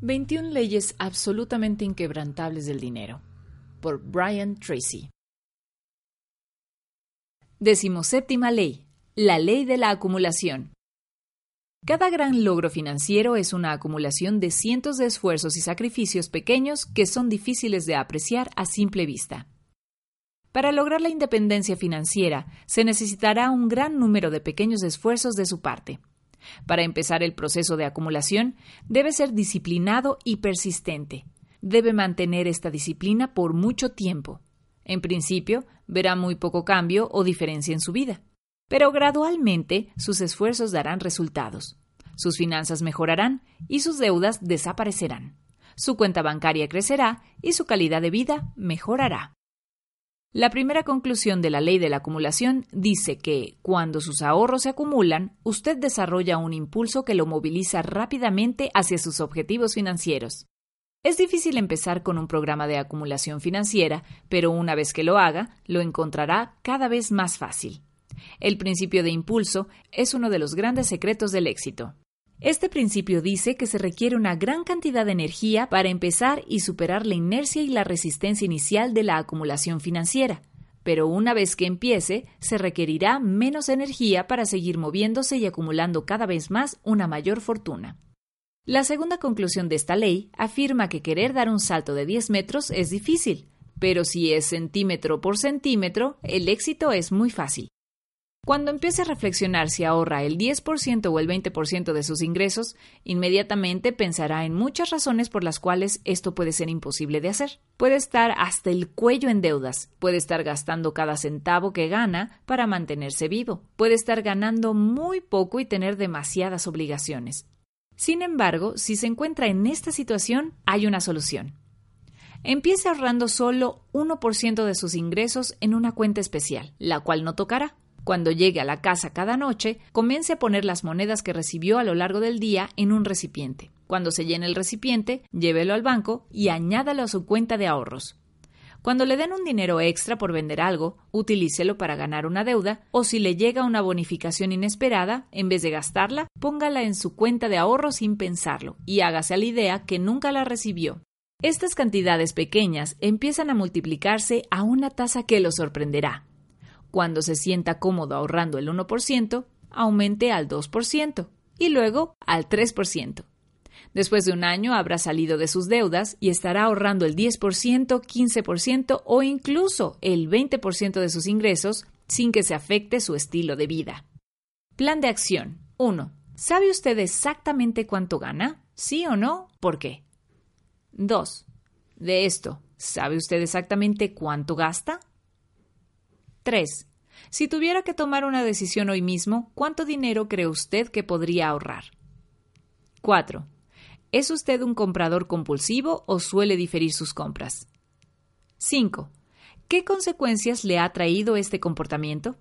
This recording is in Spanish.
21 leyes absolutamente inquebrantables del dinero. Por Brian Tracy. Decimoséptima ley. La ley de la acumulación. Cada gran logro financiero es una acumulación de cientos de esfuerzos y sacrificios pequeños que son difíciles de apreciar a simple vista. Para lograr la independencia financiera se necesitará un gran número de pequeños esfuerzos de su parte. Para empezar el proceso de acumulación, debe ser disciplinado y persistente. Debe mantener esta disciplina por mucho tiempo. En principio, verá muy poco cambio o diferencia en su vida, pero gradualmente sus esfuerzos darán resultados. Sus finanzas mejorarán y sus deudas desaparecerán. Su cuenta bancaria crecerá y su calidad de vida mejorará. La primera conclusión de la ley de la acumulación dice que, cuando sus ahorros se acumulan, usted desarrolla un impulso que lo moviliza rápidamente hacia sus objetivos financieros. Es difícil empezar con un programa de acumulación financiera, pero una vez que lo haga, lo encontrará cada vez más fácil. El principio de impulso es uno de los grandes secretos del éxito. Este principio dice que se requiere una gran cantidad de energía para empezar y superar la inercia y la resistencia inicial de la acumulación financiera, pero una vez que empiece, se requerirá menos energía para seguir moviéndose y acumulando cada vez más una mayor fortuna. La segunda conclusión de esta ley afirma que querer dar un salto de 10 metros es difícil, pero si es centímetro por centímetro, el éxito es muy fácil. Cuando empiece a reflexionar si ahorra el 10% o el 20% de sus ingresos, inmediatamente pensará en muchas razones por las cuales esto puede ser imposible de hacer. Puede estar hasta el cuello en deudas, puede estar gastando cada centavo que gana para mantenerse vivo, puede estar ganando muy poco y tener demasiadas obligaciones. Sin embargo, si se encuentra en esta situación, hay una solución. Empiece ahorrando solo 1% de sus ingresos en una cuenta especial, la cual no tocará. Cuando llegue a la casa cada noche, comience a poner las monedas que recibió a lo largo del día en un recipiente. Cuando se llene el recipiente, llévelo al banco y añádalo a su cuenta de ahorros. Cuando le den un dinero extra por vender algo, utilícelo para ganar una deuda o si le llega una bonificación inesperada, en vez de gastarla, póngala en su cuenta de ahorros sin pensarlo y hágase a la idea que nunca la recibió. Estas cantidades pequeñas empiezan a multiplicarse a una tasa que lo sorprenderá. Cuando se sienta cómodo ahorrando el 1%, aumente al 2% y luego al 3%. Después de un año habrá salido de sus deudas y estará ahorrando el 10%, 15% o incluso el 20% de sus ingresos sin que se afecte su estilo de vida. Plan de acción 1. ¿Sabe usted exactamente cuánto gana? ¿Sí o no? ¿Por qué? 2. De esto, ¿sabe usted exactamente cuánto gasta? 3. Si tuviera que tomar una decisión hoy mismo, ¿cuánto dinero cree usted que podría ahorrar? 4. ¿Es usted un comprador compulsivo o suele diferir sus compras? 5. ¿Qué consecuencias le ha traído este comportamiento?